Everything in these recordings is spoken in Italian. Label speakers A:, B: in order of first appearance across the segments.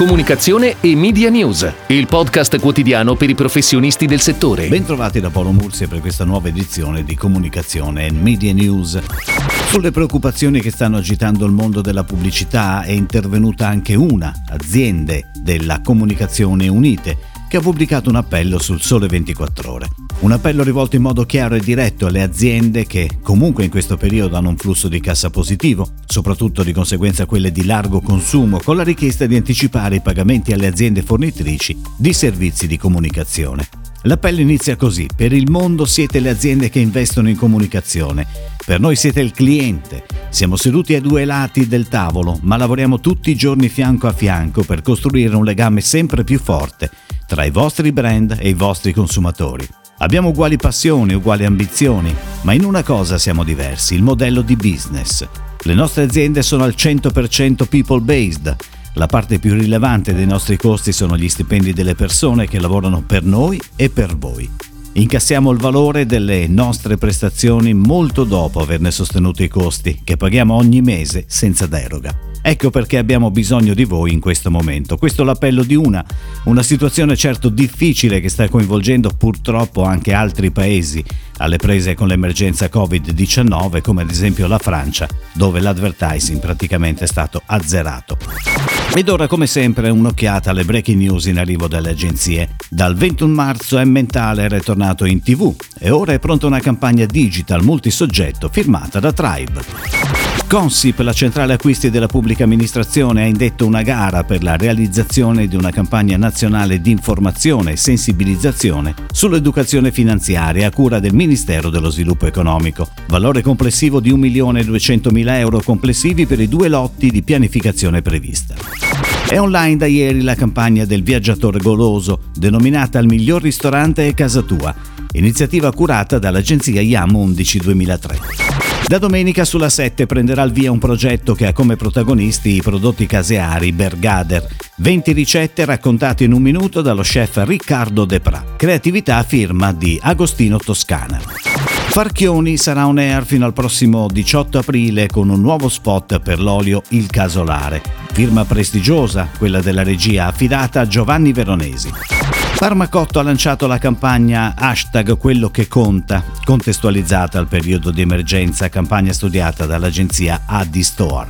A: Comunicazione e Media News, il podcast quotidiano per i professionisti del settore.
B: Bentrovati da Paolo Mursia per questa nuova edizione di Comunicazione e Media News. Sulle preoccupazioni che stanno agitando il mondo della pubblicità è intervenuta anche una, Aziende della Comunicazione Unite, che ha pubblicato un appello sul Sole 24 Ore. Un appello rivolto in modo chiaro e diretto alle aziende che comunque in questo periodo hanno un flusso di cassa positivo, soprattutto di conseguenza quelle di largo consumo, con la richiesta di anticipare i pagamenti alle aziende fornitrici di servizi di comunicazione. L'appello inizia così, per il mondo siete le aziende che investono in comunicazione, per noi siete il cliente, siamo seduti ai due lati del tavolo, ma lavoriamo tutti i giorni fianco a fianco per costruire un legame sempre più forte tra i vostri brand e i vostri consumatori. Abbiamo uguali passioni, uguali ambizioni, ma in una cosa siamo diversi, il modello di business. Le nostre aziende sono al 100% people based. La parte più rilevante dei nostri costi sono gli stipendi delle persone che lavorano per noi e per voi. Incassiamo il valore delle nostre prestazioni molto dopo averne sostenuto i costi, che paghiamo ogni mese senza deroga. Ecco perché abbiamo bisogno di voi in questo momento. Questo è l'appello di una, una situazione certo difficile che sta coinvolgendo purtroppo anche altri paesi alle prese con l'emergenza Covid-19, come ad esempio la Francia, dove l'advertising praticamente è stato azzerato. Ed ora, come sempre, un'occhiata alle breaking news in arrivo dalle agenzie. Dal 21 marzo è tornato in tv e ora è pronta una campagna digital multisoggetto firmata da Tribe. Consip, la centrale acquisti della pubblica amministrazione, ha indetto una gara per la realizzazione di una campagna nazionale di informazione e sensibilizzazione sull'educazione finanziaria a cura del Ministero dello Sviluppo Economico. Valore complessivo di 1.200.000 euro complessivi per i due lotti di pianificazione prevista. È online da ieri la campagna del viaggiatore goloso, denominata Il miglior ristorante è casa tua, iniziativa curata dall'agenzia IAM 11 2003. Da domenica sulla 7 prenderà il via un progetto che ha come protagonisti i prodotti caseari Bergader, 20 ricette raccontate in un minuto dallo chef Riccardo Depra, creatività firma di Agostino Toscana. Farchioni sarà on air fino al prossimo 18 aprile con un nuovo spot per l'olio Il Casolare, firma prestigiosa, quella della regia affidata a Giovanni Veronesi. Parmacotto ha lanciato la campagna hashtag quello che conta, contestualizzata al periodo di emergenza, campagna studiata dall'agenzia Addi Store.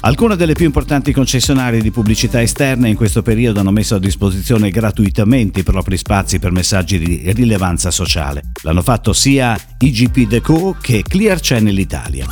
B: Alcune delle più importanti concessionarie di pubblicità esterna in questo periodo hanno messo a disposizione gratuitamente i propri spazi per messaggi di rilevanza sociale. L'hanno fatto sia IGP Deco che Clear Channel Italia.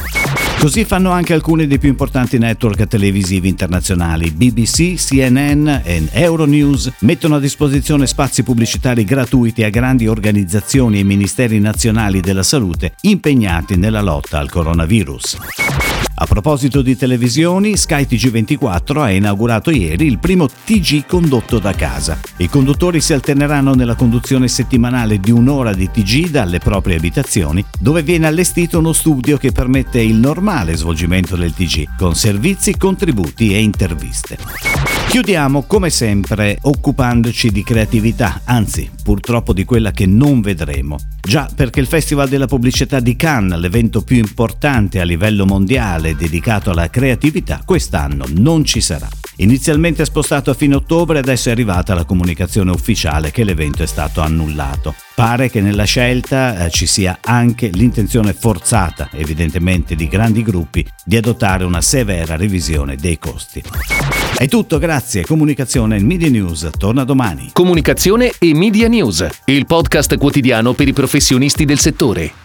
B: Così fanno anche alcuni dei più importanti network televisivi internazionali. BBC, CNN e Euronews mettono a disposizione spazi pubblicitari gratuiti a grandi organizzazioni e ministeri nazionali della salute impegnati nella lotta al coronavirus. A proposito di televisioni, Sky TG24 ha inaugurato ieri il primo TG condotto da casa. I conduttori si alterneranno nella conduzione settimanale di un'ora di TG dalle proprie abitazioni, dove viene allestito uno studio che permette il normale svolgimento del TG, con servizi, contributi e interviste. Chiudiamo come sempre occupandoci di creatività, anzi purtroppo di quella che non vedremo. Già perché il Festival della Pubblicità di Cannes, l'evento più importante a livello mondiale dedicato alla creatività, quest'anno non ci sarà. Inizialmente spostato a fine ottobre, adesso è arrivata la comunicazione ufficiale che l'evento è stato annullato. Pare che nella scelta eh, ci sia anche l'intenzione forzata, evidentemente di grandi gruppi, di adottare una severa revisione dei costi. È tutto, grazie. Comunicazione e Media News torna domani.
A: Comunicazione e Media News, il podcast quotidiano per i professionisti del settore.